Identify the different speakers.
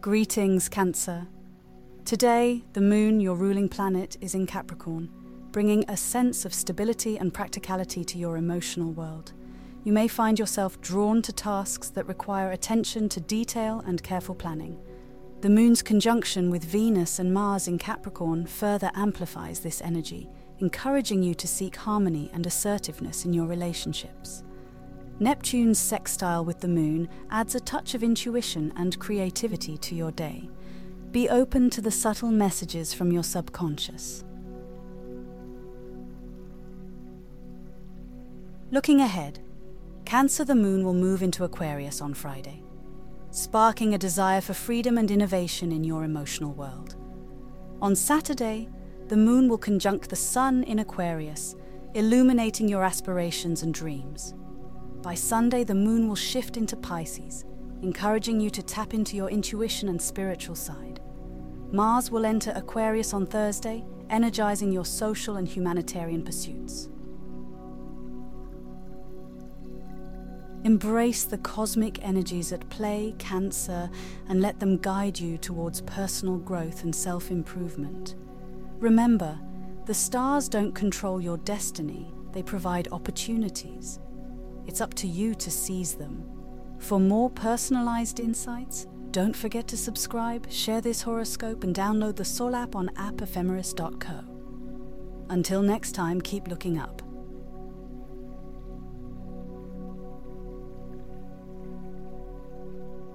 Speaker 1: Greetings, Cancer. Today, the moon, your ruling planet, is in Capricorn, bringing a sense of stability and practicality to your emotional world. You may find yourself drawn to tasks that require attention to detail and careful planning. The moon's conjunction with Venus and Mars in Capricorn further amplifies this energy, encouraging you to seek harmony and assertiveness in your relationships. Neptune's sextile with the moon adds a touch of intuition and creativity to your day. Be open to the subtle messages from your subconscious. Looking ahead, Cancer the moon will move into Aquarius on Friday, sparking a desire for freedom and innovation in your emotional world. On Saturday, the moon will conjunct the sun in Aquarius, illuminating your aspirations and dreams. By Sunday, the moon will shift into Pisces, encouraging you to tap into your intuition and spiritual side. Mars will enter Aquarius on Thursday, energizing your social and humanitarian pursuits. Embrace the cosmic energies at play, Cancer, and let them guide you towards personal growth and self improvement. Remember, the stars don't control your destiny, they provide opportunities. It's up to you to seize them. For more personalized insights, don't forget to subscribe, share this horoscope, and download the Sol app on appephemeris.co. Until next time, keep looking up.